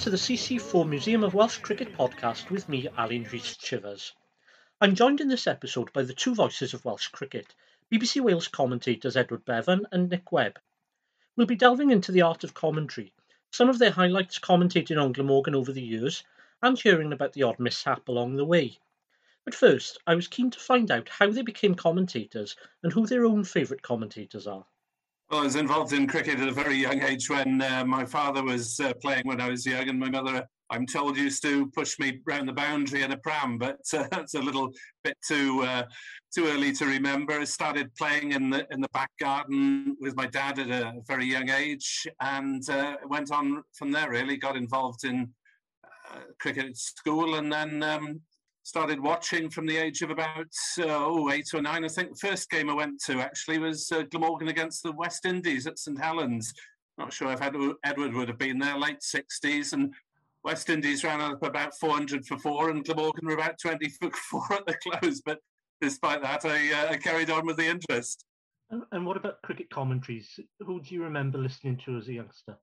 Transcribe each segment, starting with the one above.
To the CC4 Museum of Welsh Cricket podcast with me, Alun Rhys Chivers. I'm joined in this episode by the two voices of Welsh cricket, BBC Wales commentators Edward Bevan and Nick Webb. We'll be delving into the art of commentary, some of their highlights commentating on Glamorgan over the years, and hearing about the odd mishap along the way. But first, I was keen to find out how they became commentators and who their own favourite commentators are. Well, I was involved in cricket at a very young age when uh, my father was uh, playing when I was young, and my mother, I'm told, used to push me round the boundary in a pram. But uh, that's a little bit too uh, too early to remember. I started playing in the in the back garden with my dad at a very young age, and uh, went on from there. Really got involved in uh, cricket at school, and then um, started watching from the age of about uh, oh, eight or nine. I think the first game I went to actually was uh, Glamorgan against the West Indies at St Helens. Not sure if Edward would have been there, late 60s. And West Indies ran up about 400 for four, and Glamorgan were about 20 for four at the close. But despite that, I, uh, I carried on with the interest. And, and what about cricket commentaries? Who do you remember listening to as a youngster?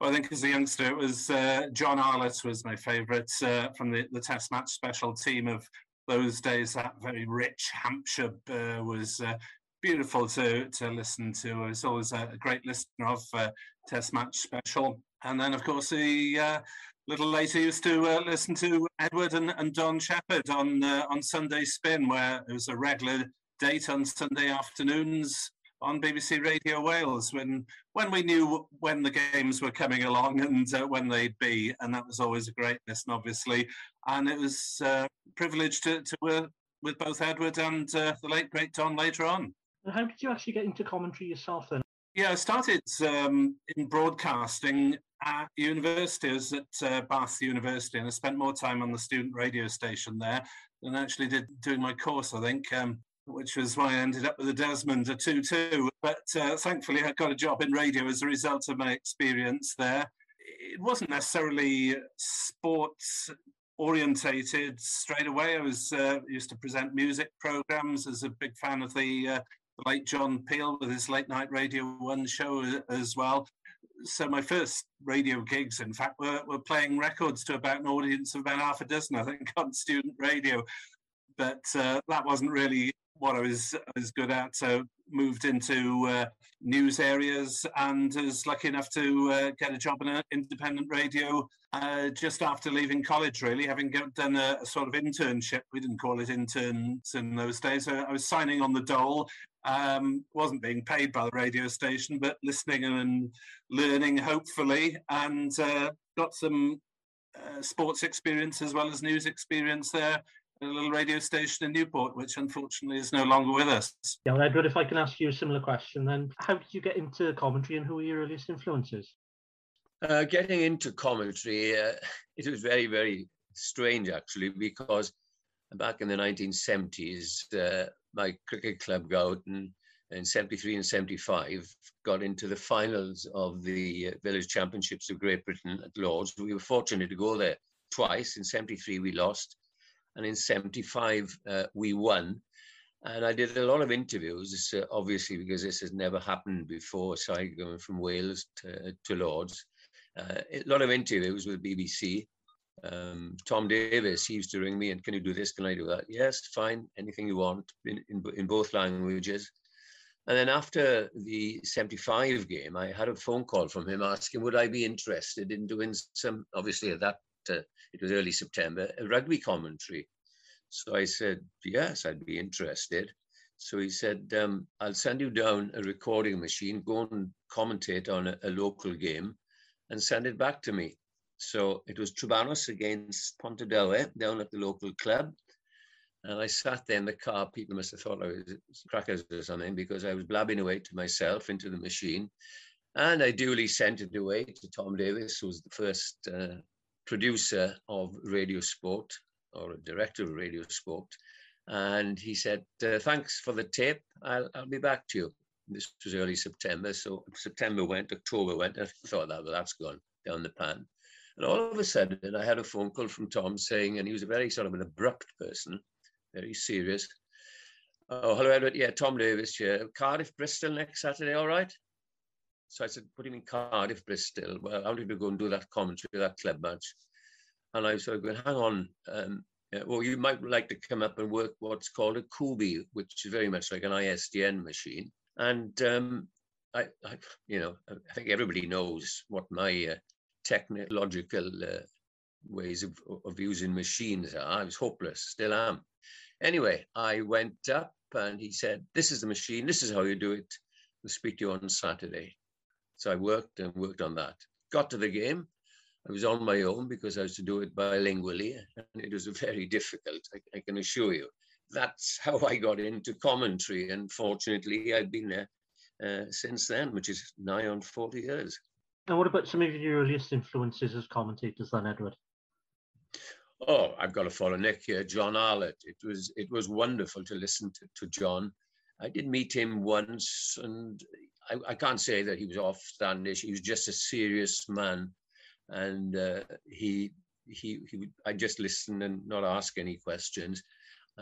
Well, I think as a youngster, it was uh, John Arlott was my favourite uh, from the, the Test match special team of those days. That very rich Hampshire uh, was uh, beautiful to to listen to. I was always a great listener of uh, Test match special. And then, of course, he uh, little later used to listen to Edward and, and Don Shepherd on on Sunday Spin, where it was a regular date on Sunday afternoons on BBC Radio Wales when when we knew when the games were coming along and uh, when they'd be, and that was always a great listen, obviously. And it was uh, privileged to, to work with both Edward and uh, the late great Don later on. And how did you actually get into commentary yourself then? Yeah, I started um, in broadcasting at university. I was at uh, Bath University, and I spent more time on the student radio station there than actually did doing my course. I think. Um, which was why I ended up with a Desmond, a 2 2. But uh, thankfully, I got a job in radio as a result of my experience there. It wasn't necessarily sports orientated straight away. I was uh, used to present music programs as a big fan of the, uh, the late John Peel with his late night Radio One show as well. So my first radio gigs, in fact, were, were playing records to about an audience of about half a dozen, I think, on student radio. But uh, that wasn't really what I was was good at. So moved into uh, news areas and was lucky enough to uh, get a job in an independent radio uh, just after leaving college. Really, having done a, a, sort of internship. We didn't call it interns in those days. So I was signing on the dole. Um, wasn't being paid by the radio station, but listening and learning, hopefully, and uh, got some uh, sports experience as well as news experience there a little radio station in Newport, which unfortunately is no longer with us. Yeah, well, Edward, if I can ask you a similar question, then how did you get into commentary and who were your earliest influences? Uh, getting into commentary, uh, it was very, very strange actually, because back in the 1970s, uh, my cricket club got in, in 73 and 75 got into the finals of the uh, Village Championships of Great Britain at Lords. We were fortunate to go there twice. In 73, we lost and in 75 uh, we won. And I did a lot of interviews, uh, obviously, because this has never happened before. So I going from Wales to, to Lords. Uh, a lot of interviews with BBC. Um, Tom Davis, he used to ring me and can you do this? Can I do that? Yes, fine, anything you want in, in, in both languages. And then after the 75 game, I had a phone call from him asking, would I be interested in doing some, obviously at that uh, it was early September, a rugby commentary. So I said, yes, I'd be interested. So he said, um, I'll send you down a recording machine, go and commentate on a, a, local game and send it back to me. So it was Trebanos against Pontardawe down at the local club. And I sat there in the car. People must have thought I was crackers or something because I was blabbing away to myself into the machine. And I duly sent it away to Tom Davis, who was the first uh, producer of Radio Sport or a director of Radio Sport. And he said, uh, Thanks for the tape. I'll, I'll be back to you. This was early September. So September went, October went. I thought that, well, that's gone down the pan. And all of a sudden, I had a phone call from Tom saying, and he was a very sort of an abrupt person, very serious. Oh, hello, Edward. Yeah, Tom Davis here. Cardiff, Bristol next Saturday, all right? So I said, put him in Cardiff, Bristol. Well, I wanted to go and do that commentary, that club match. And I sort of going, hang on, um, well, you might like to come up and work what's called a Kubi, which is very much like an ISDN machine. And um, I, I, you know, I think everybody knows what my uh, technological uh, ways of, of using machines are. I was hopeless, still am. Anyway, I went up and he said, This is the machine, this is how you do it. We'll speak to you on Saturday. So I worked and worked on that. Got to the game. I was on my own because I was to do it bilingually, and it was very difficult, I, I can assure you. That's how I got into commentary, and fortunately, I've been there uh, since then, which is nigh on 40 years. And what about some of your earliest influences as commentators then, Edward? Oh, I've got to follow Nick here. John Arlott. It was it was wonderful to listen to, to John. I did meet him once, and I, I can't say that he was offstandish. He was just a serious man, and uh, he he he would. I just listen and not ask any questions.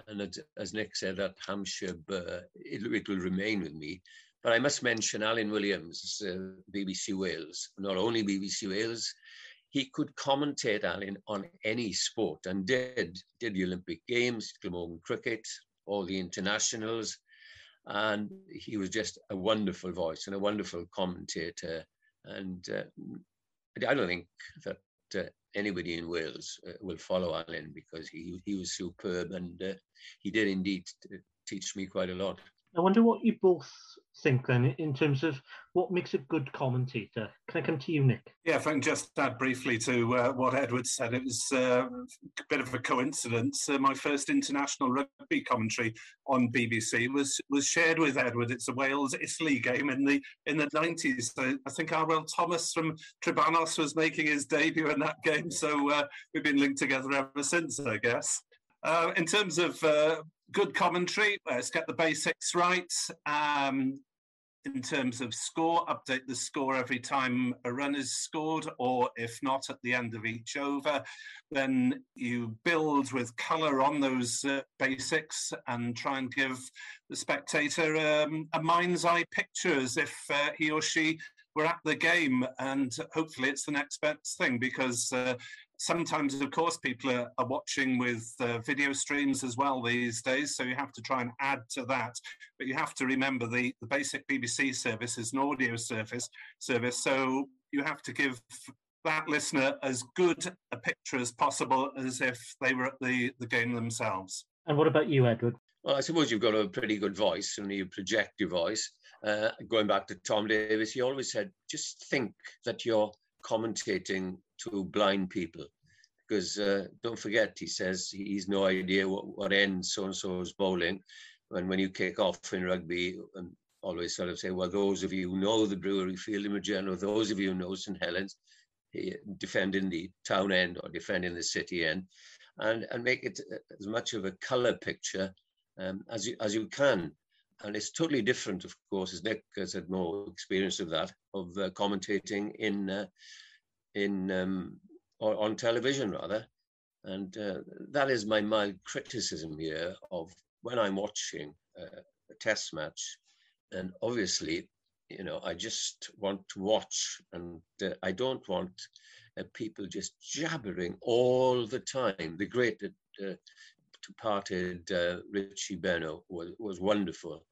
And as, Nick said, that Hampshire burr, it, it will remain with me. But I must mention Alun Williams, uh, BBC Wales. Not only BBC Wales, he could commentate Alun on any sport and did did the Olympic Games, Glamorgan cricket, all the internationals, and he was just a wonderful voice and a wonderful commentator. And uh, I don't think that uh, anybody in Wales uh, will follow Alun because he he was superb and uh, he did indeed teach me quite a lot. I wonder what you both think then in terms of what makes a good commentator. Can I come to you, Nick? Yeah, if I can just add briefly to uh, what Edward said, it was uh, a bit of a coincidence. Uh, my first international rugby commentary on BBC was was shared with Edward. It's a Wales Italy game in the in the nineties. So I think Arwel Thomas from Trebanos was making his debut in that game. So uh, we've been linked together ever since, I guess. Uh, in terms of uh, good commentary. Let's get the basics right. Um, in terms of score, update the score every time a run is scored, or if not, at the end of each over. Then you build with colour on those uh, basics and try and give the spectator um, a mind's eye picture as if uh, he or she were at the game. And hopefully, it's the next best thing because uh, sometimes, of course, people are, are watching with uh, video streams as well these days, so you have to try and add to that. But you have to remember the, the basic BBC service is an audio service, service, so you have to give that listener as good a picture as possible as if they were at the, the game themselves. And what about you, Edward? Well, I suppose you've got a pretty good voice and you project your voice. Uh, going back to Tom Davis, he always said, just think that you're commentating to blind people. Because uh, don't forget, he says he's no idea what, what end so and so is bowling. And when you kick off in rugby, and always sort of say, well, those of you who know the brewery field in Magenno, those of you who know St Helens, defending the town end or defending the city end, and, and make it as much of a colour picture um, as, you, as you can. And it's totally different, of course, as Nick has had more experience of that, of uh, commentating in uh, in um, or on television rather. And uh, that is my mild criticism here of when I'm watching a test match. And obviously, you know, I just want to watch, and uh, I don't want uh, people just jabbering all the time. The great uh, departed uh, Richie Benaud was, was wonderful.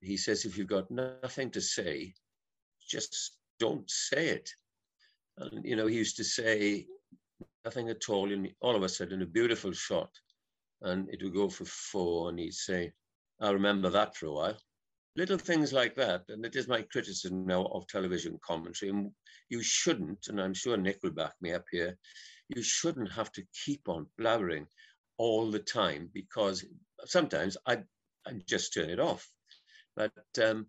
He says, if you've got nothing to say, just don't say it. And, you know, he used to say, nothing at all. And all of a sudden, a beautiful shot, and it would go for four, and he'd say, "I'll remember that for a while." Little things like that, and it is my criticism now of television commentary. And you shouldn't, and I'm sure Nick will back me up here. You shouldn't have to keep on blabbering all the time because sometimes I I just turn it off. But um,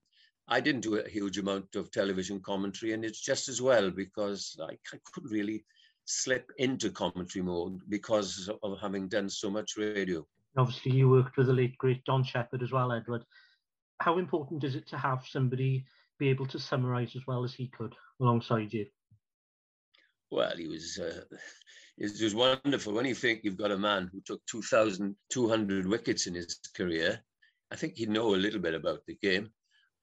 I didn't do a huge amount of television commentary, and it's just as well because I, I couldn't really slip into commentary mode because of having done so much radio. Obviously, you worked with the late great Don Shepherd as well, Edward. How important is it to have somebody be able to summarise as well as he could alongside you? Well, he was uh, it was wonderful when you think you've got a man who took 2,200 wickets in his career. I think he'd know a little bit about the game,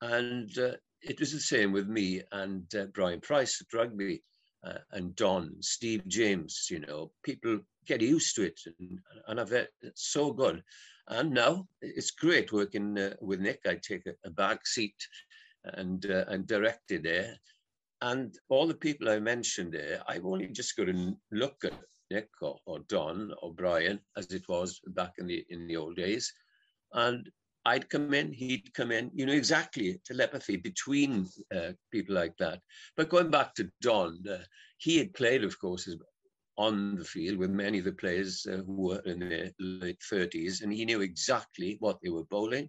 And uh, it was the same with me and uh, Brian Price at rugby uh, and Don, Steve James, you know, people get used to it and, and I've, it's so good. And now it's great working uh, with Nick. I take a, a back seat and, uh, and directed there. And all the people I mentioned there, I've only just got to look at Nick or, or Don or Brian, as it was back in the in the old days, and I'd come in, he'd come in, you know, exactly telepathy between uh, people like that. But going back to Don, uh, he had played, of course, on the field with many of the players uh, who were in their late 30s, and he knew exactly what they were bowling.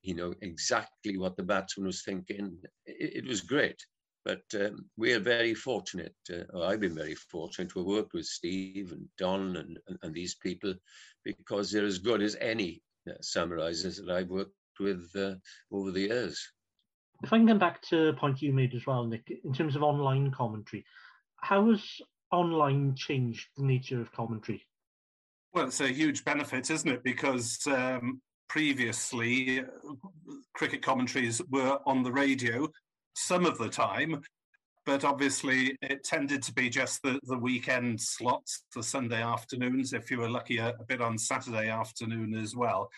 He knew exactly what the batsman was thinking. It, it was great. But um, we are very fortunate, uh, I've been very fortunate to have worked with Steve and Don and, and, and these people because they're as good as any uh, summarizers that I've worked with uh, over the years. If I can come back to a point you made as well, Nick, in terms of online commentary, how has online changed the nature of commentary? Well, it's a huge benefit, isn't it? Because um, previously, uh, cricket commentaries were on the radio some of the time, but obviously it tended to be just the, the weekend slots, the Sunday afternoons, if you were lucky, a, a bit on Saturday afternoon as well.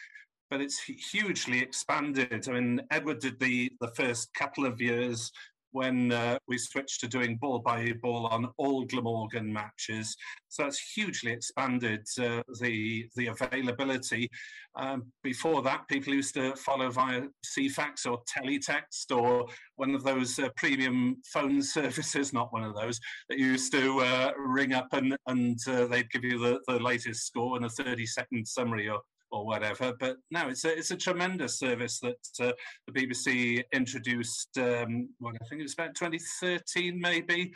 But it's hugely expanded. I mean, Edward did the, the first couple of years when uh, we switched to doing ball by ball on all Glamorgan matches. So it's hugely expanded uh, the the availability. Um, before that, people used to follow via Ceefax or Teletext or one of those uh, premium phone services, not one of those, that used to uh, ring up and, and uh, they'd give you the, the latest score and a 30 second summary or, or whatever. But no, it's a it's a tremendous service that uh, the BBC introduced. Um, what I think it was about 2013, maybe,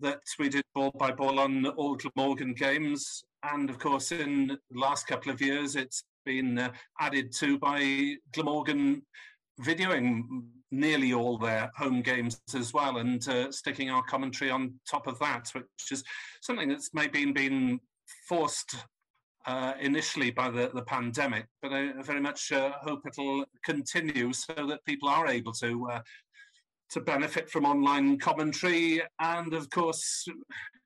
that we did ball by ball on all Glamorgan games, and of course, in the last couple of years, it's been uh, added to by Glamorgan videoing nearly all their home games as well and uh, sticking our commentary on top of that, which is something that's maybe been forced uh, initially by the, the pandemic, but I very much uh, hope it'll continue so that people are able to uh, to benefit from online commentary, and of course,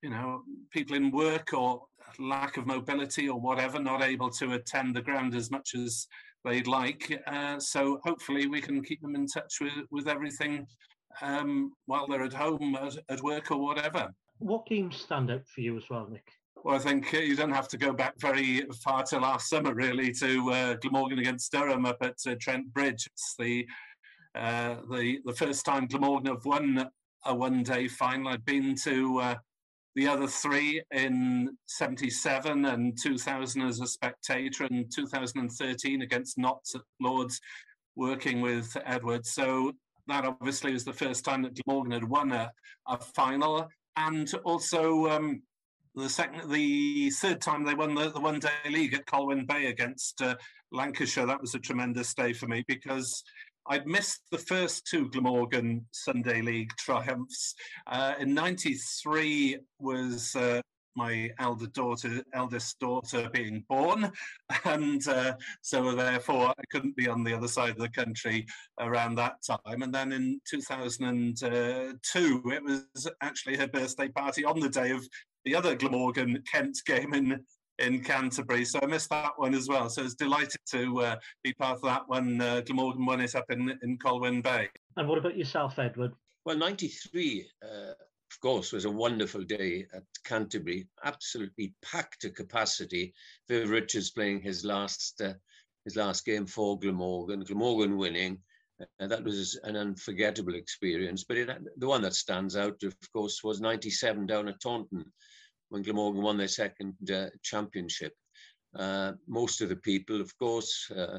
you know, people in work or lack of mobility or whatever, not able to attend the ground as much as they'd like. Uh, so hopefully, we can keep them in touch with with everything um, while they're at home, at, at work, or whatever. What games stand out for you as well, Nick? Well, I think uh, you don't have to go back very far to last summer, really, to uh, Glamorgan against Durham up at uh, Trent Bridge. It's the uh, the the first time Glamorgan have won a one day final. I'd been to uh, the other three in '77 and 2000 as a spectator, and 2013 against Notts at Lords, working with Edward. So that obviously was the first time that Glamorgan had won a, a final, and also. Um, the second, the third time they won the, the one day league at Colwyn Bay against uh, Lancashire. That was a tremendous day for me because I'd missed the first two Glamorgan Sunday League triumphs. Uh, in '93 was uh, my elder daughter, eldest daughter, being born, and uh, so therefore I couldn't be on the other side of the country around that time. And then in 2002, it was actually her birthday party on the day of the other Glamorgan Kent game in in Canterbury. So I missed that one as well. So I was delighted to uh, be part of that one. uh, Glamorgan won it up in, in Colwyn Bay. And what about yourself, Edward? Well, 93, uh, of course, was a wonderful day at Canterbury. Absolutely packed to capacity. Viv Richards playing his last uh, his last game for Glamorgan, Glamorgan winning. And that was an unforgettable experience. But it, the one that stands out, of course, was 97 down at Taunton when Glamorgan won their second uh, championship. Uh, most of the people, of course, uh,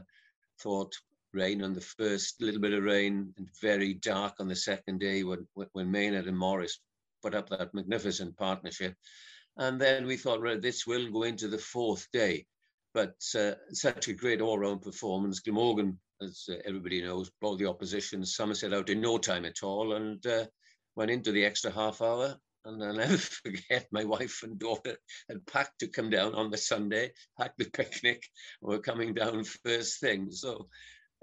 thought rain on the first, little bit of rain, and very dark on the second day when, when Maynard and Morris put up that magnificent partnership. And then we thought, well, this will go into the fourth day. But uh, such a great all-round performance. Glamorgan, as uh, everybody knows, bowled the opposition, Somerset out in no time at all, and went into the extra half hour and I'll never forget my wife and daughter had packed to come down on the Sunday, packed the picnic, we were coming down first thing. So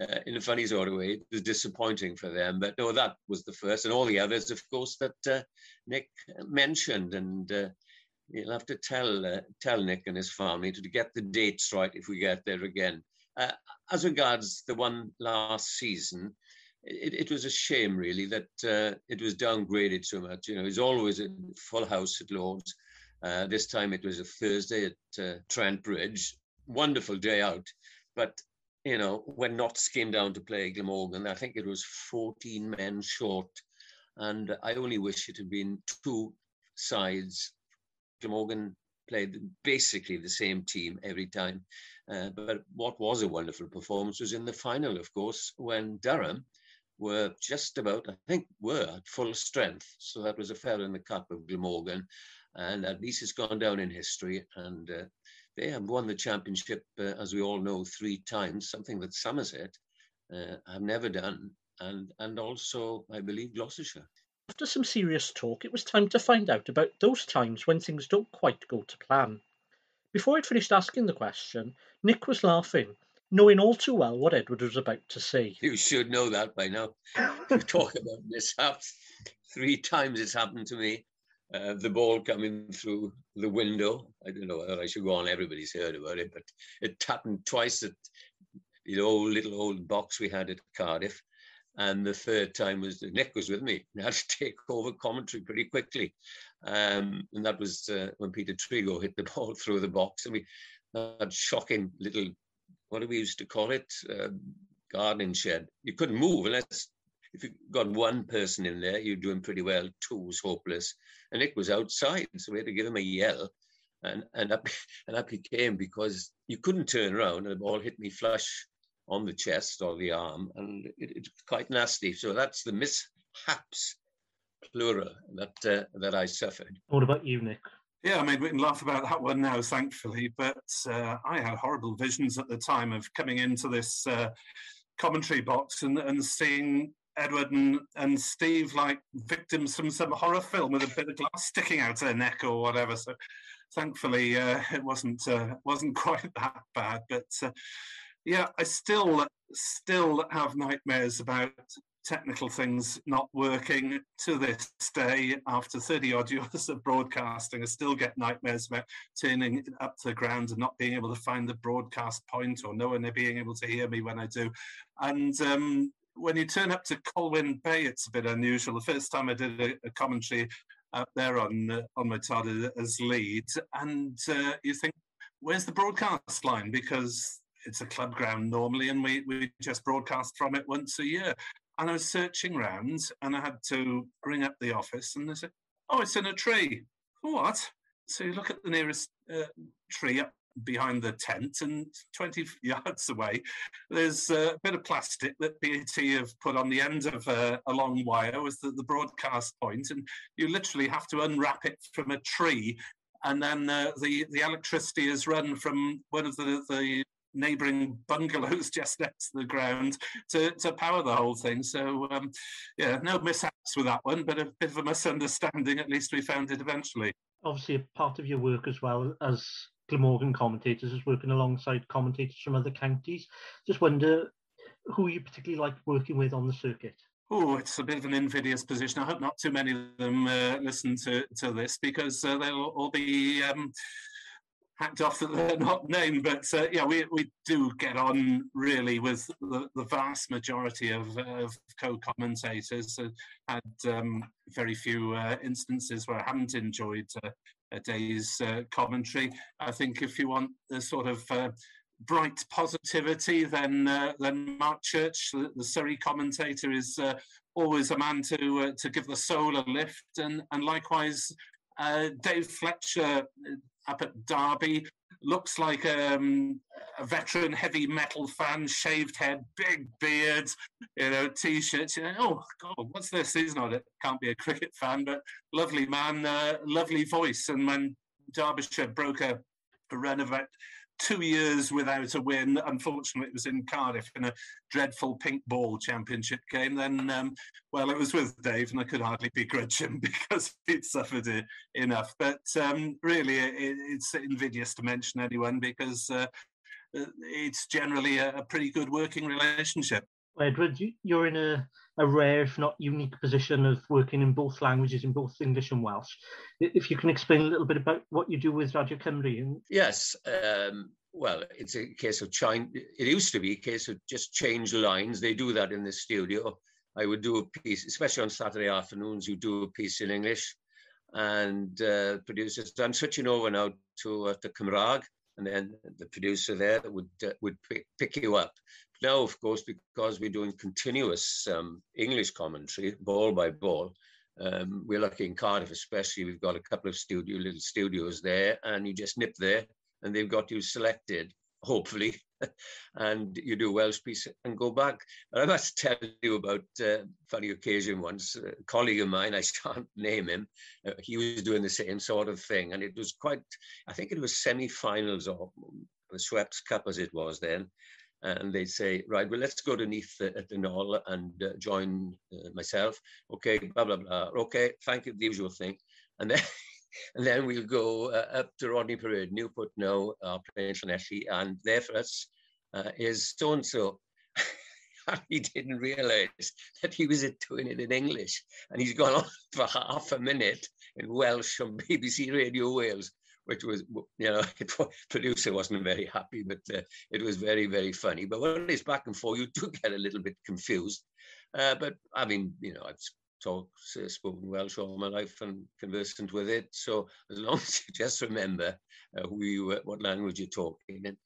uh, in a funny sort of way. It was disappointing for them, but no, that was the first, and all the others, of course, that uh, Nick mentioned. And uh, you'll have to tell uh, tell Nick and his family to get the dates right if we get there again. Uh, as regards the one last season, it, it was a shame really that uh, it was downgraded so much. You know, it's always a full house at Lords. this time it was a Thursday at Trent Bridge. Wonderful day out, but you know, when Notts came down to play Glamorgan, I think it was 14 men short. And I only wish it had been two sides. Glamorgan played basically the same team every time. Uh, but what was a wonderful performance was in the final, of course, when Durham were just about, I think, were at full strength. So that was a fair in the cup of Glamorgan. And at least it's gone down in history. And uh, they have won the championship, uh, as we all know, three times, something that Somerset uh, have never done, and, and also, I believe, Gloucestershire. After some serious talk, it was time to find out about those times when things don't quite go to plan. Before I'd finished asking the question, Nick was laughing, knowing all too well what Edward was about to say. You should know that by now. you talk about mishaps. Three times it's happened to me uh, the ball coming through the window. I don't know whether I should go on. Everybody's heard about it, but it happened twice at the old little old box we had at Cardiff. And the third time was Nick was with me. I had to take over commentary pretty quickly. Um, and that was uh, when Peter Trego hit the ball through the box. And we had shocking little, what do we used to call it? Uh, gardening shed. You couldn't move unless if you got one person in there, you're doing pretty well. Two was hopeless. And Nick was outside, so we had to give him a yell. And and that, and that became because you couldn't turn around and the ball hit me flush on the chest or the arm, and it, it's quite nasty. So that's the mishaps, plural, that uh, that I suffered. What about you, Nick? Yeah, I mean, we can laugh about that one now, thankfully, but uh, I had horrible visions at the time of coming into this uh, commentary box and, and seeing Edward and, and Steve like victims from some horror film with a bit of glass sticking out their neck or whatever. So thankfully uh, it wasn't uh, wasn't quite that bad. But uh, yeah, I still still have nightmares about technical things not working to this day after 30 odd years of broadcasting. I still get nightmares about turning up to the ground and not being able to find the broadcast point or no one being able to hear me when I do. And um, when you turn up to Colwyn Bay, it's a bit unusual. The first time I did a, a commentary up there on uh, on my Tard as lead, and uh, you think, where's the broadcast line? Because it's a club ground normally, and we, we just broadcast from it once a year. And I was searching around, and I had to ring up the office, and they said, "Oh, it's in a tree." What? So you look at the nearest uh, tree up behind the tent, and 20 yards away, there's a bit of plastic that BAT have put on the end of a, a long wire as the, the, broadcast point, and you literally have to unwrap it from a tree, and then uh, the the electricity is run from one of the the neighbouring bungalows just next to the ground to, to power the whole thing. So, um, yeah, no mishaps with that one, but a bit of a misunderstanding. At least we found it eventually. Obviously, a part of your work as well as Glamorgan commentators is working alongside commentators from other counties. Just wonder who you particularly like working with on the circuit. Oh, it's a bit of an invidious position. I hope not too many of them uh, listen to, to this because uh, they'll all be um, hacked off that they're not named. But uh, yeah, we, we do get on really with the, the vast majority of, of co-commentators. had um, very few uh, instances where I haven't enjoyed uh, a day's uh, commentary. I think if you want the sort of uh, bright positivity, then uh, then Mark Church, the, the Surrey commentator, is uh, always a man to uh, to give the soul a lift, and and likewise uh, Dave Fletcher up at Derby looks like um, a veteran heavy metal fan, shaved head, big beard, you know, t-shirts. You know, oh God, what's this? He's not it. Can't be a cricket fan, but lovely man, uh, lovely voice. And when Derbyshire broke a, a run of two years without a win. Unfortunately, it was in Cardiff in a dreadful pink ball championship game. Then, um, well, it was with Dave, and I could hardly begrudge him because he'd suffered it enough. But um, really, it, it's invidious to mention anyone because. Uh, it's generally a, a pretty good working relationship. Edward, you're in a, a rare, if not unique, position of working in both languages, in both English and Welsh. If you can explain a little bit about what you do with Radio Cymru. And... Yes. Um, well, it's a case of change. It used to be a case of just change lines. They do that in the studio. I would do a piece, especially on Saturday afternoons, you do a piece in English and uh, producers. I'm switching over now to uh, the Cymraeg, and then the producer there would uh, would pick, pick you up. Now, of course, because we're doing continuous um, English commentary, ball by ball, um, we're lucky in Cardiff, especially. We've got a couple of studio little studios there, and you just nip there, and they've got you selected, hopefully, and you do Welsh piece and go back. But I must tell you about a uh, funny occasion once. A colleague of mine, I shan't name him, uh, he was doing the same sort of thing, and it was quite. I think it was semi-finals or the Schweppes Cup as it was then and they'd say, right, well, let's go to Neath at the Gnoll and uh, join uh, myself. Okay, blah, blah, blah. Okay, thank you, the usual thing. And then, and then we'll go uh, up to Rodney Parade, Newport now, uh, playing Llanelli, and there for us uh, is so-and-so. he didn't realize that he was doing it in English. And he's gone on for half a minute in Welsh on BBC Radio Wales which was, you know, producer wasn't very happy, but uh, it was very, very funny. But when it's back and forth, you do get a little bit confused. Uh, but I mean, you know, I've talked, uh, spoken Welsh all my life and conversant with it. So as long as you just remember uh, who you, were, what language you're talking. And,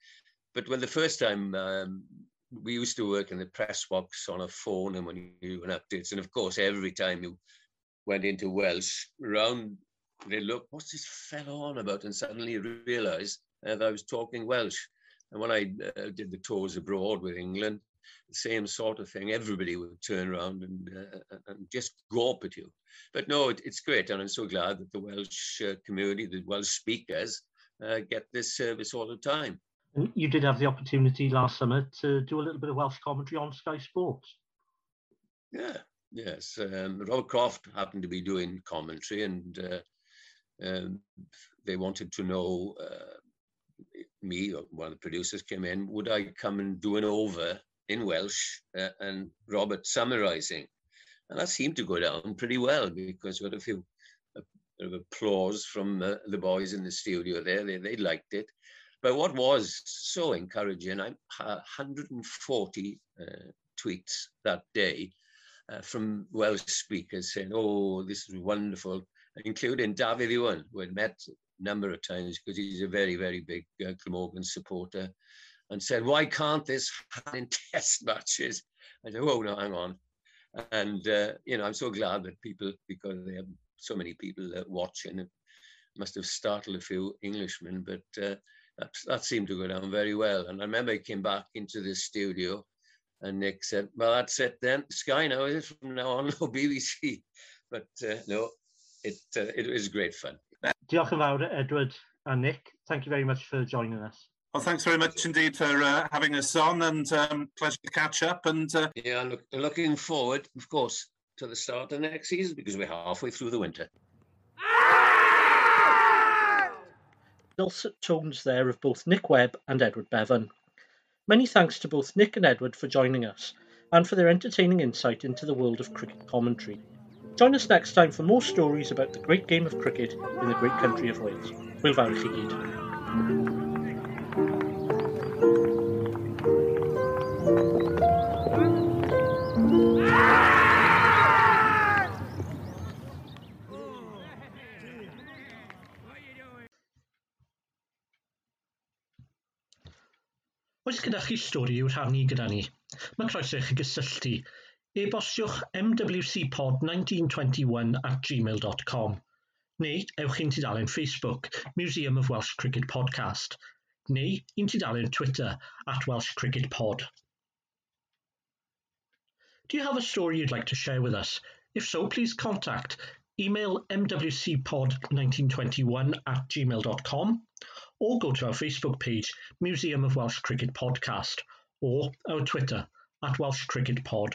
but when the first time um, we used to work in the press box on a phone and when you do an updates, and of course, every time you went into Welsh, around they look, what's this fellow on about? And suddenly realized that I was talking Welsh. And when I uh, did the tours abroad with England, the same sort of thing. Everybody would turn around and, uh, and just go up at you. But no, it, it's great. And I'm so glad that the Welsh uh, community, the Welsh speakers, uh, get this service all the time. And you did have the opportunity last summer to do a little bit of Welsh commentary on Sky Sports. Yeah, yes. Um, Robert Croft happened to be doing commentary, and uh, um, they wanted to know uh, me or one of the producers came in would i come and do an over in welsh uh, and robert summarizing? And that seemed to go down pretty well because we had a few of applause from uh, the boys in the studio there they, they liked it. But what was so encouraging i 140 uh, tweets that day uh, from welsh speakers saying oh this is wonderful including Dafydd Iwan, who had met a number of times because he's a very, very big uh, Glamorgan supporter, and said, why can't this happen in test matches? I said, oh, no, hang on. And, uh, you know, I'm so glad that people, because they have so many people uh, watching, it must have startled a few Englishmen, but uh, that, that seemed to go down very well. And I remember he came back into the studio and Nick said, well, that's it then. Sky now, is it from now on? No BBC. But uh, no, it uh, it was great fun. Diolch yn fawr, Edward and Nick. Thank you very much for joining us. Well, thanks very much indeed for uh, having us on, and um, pleasure to catch up. And uh... yeah, look, looking forward, of course, to the start of next season because we're halfway through the winter. Dulcet tones there of both Nick Webb and Edward Bevan. Many thanks to both Nick and Edward for joining us and for their entertaining insight into the world of cricket commentary. Join us next time for more stories about the great game of cricket in the great country of Wales. Hwyl fawr i chi gyd. Oes gyda chi stori i'w rhannu gyda ni? Mae croeso i chi gysylltu E-bostiwch mwcpod1921 at gmail.com neu ewch i'n tudalen Facebook Museum of Welsh Cricket Podcast neu i'n tudalen Twitter at Welsh Cricket Pod. Do you have a story you'd like to share with us? If so, please contact email mwcpod1921 at gmail.com or go to our Facebook page, Museum of Welsh Cricket Podcast, or our Twitter at Welsh Cricket Pod.